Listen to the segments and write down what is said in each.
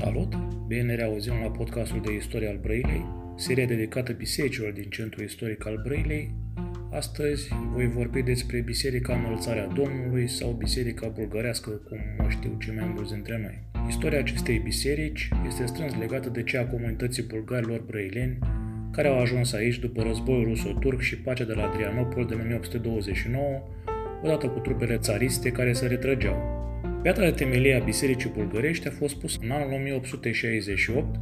Salut! Bine ne reauzim la podcastul de istorie al Brăilei, seria dedicată bisericilor din centrul istoric al Brăilei. Astăzi voi vorbi despre Biserica Înălțarea Domnului sau Biserica Bulgărească, cum mă știu cei mai mulți dintre noi. Istoria acestei biserici este strâns legată de cea a comunității bulgarilor brăileni, care au ajuns aici după războiul ruso-turc și pacea de la Adrianopol din 1829, odată cu trupele țariste care se retrăgeau. Piatra de temelie a Bisericii Bulgărești a fost pusă în anul 1868,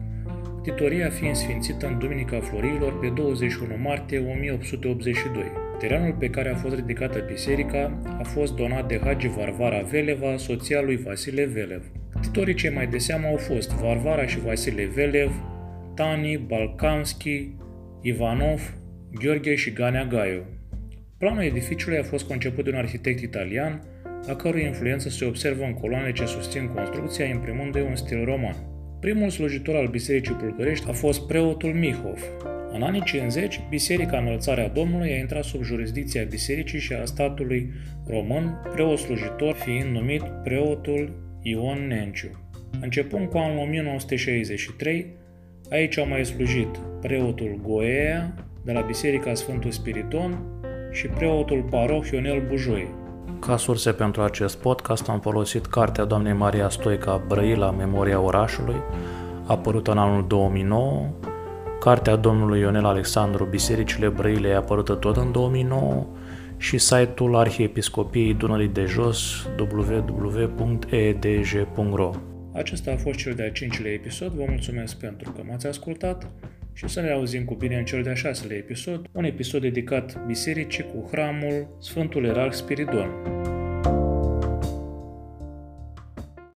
titoria fiind sfințită în Duminica Florilor pe 21 martie 1882. Terenul pe care a fost ridicată biserica a fost donat de Hagi Varvara Veleva, soția lui Vasile Velev. Titorii cei mai de seamă au fost Varvara și Vasile Velev, Tani, Balkanski, Ivanov, Gheorghe și Ganea Gaiu. Planul edificiului a fost conceput de un arhitect italian, a cărui influență se observă în coloane ce susțin construcția, imprimându-i un stil roman. Primul slujitor al Bisericii Bulgărești a fost preotul Mihov. În anii 50, Biserica Înălțarea Domnului a intrat sub jurisdicția bisericii și a statului român, preot slujitor fiind numit preotul Ion Nenciu. Începând cu anul 1963, aici au mai slujit preotul Goea de la Biserica Sfântul Spiriton și preotul paroh Ionel Bujoi. Ca surse pentru acest podcast am folosit cartea doamnei Maria Stoica Brăila, Memoria orașului, apărută în anul 2009, cartea domnului Ionel Alexandru Bisericile Brăilei, apărută tot în 2009, și site-ul Arhiepiscopiei Dunării de Jos www.edj.ro Acesta a fost cel de-al cincilea episod, vă mulțumesc pentru că m-ați ascultat și să ne auzim cu bine în cel de-a șaselea episod, un episod dedicat bisericii cu hramul Sfântul Erarh Spiridon.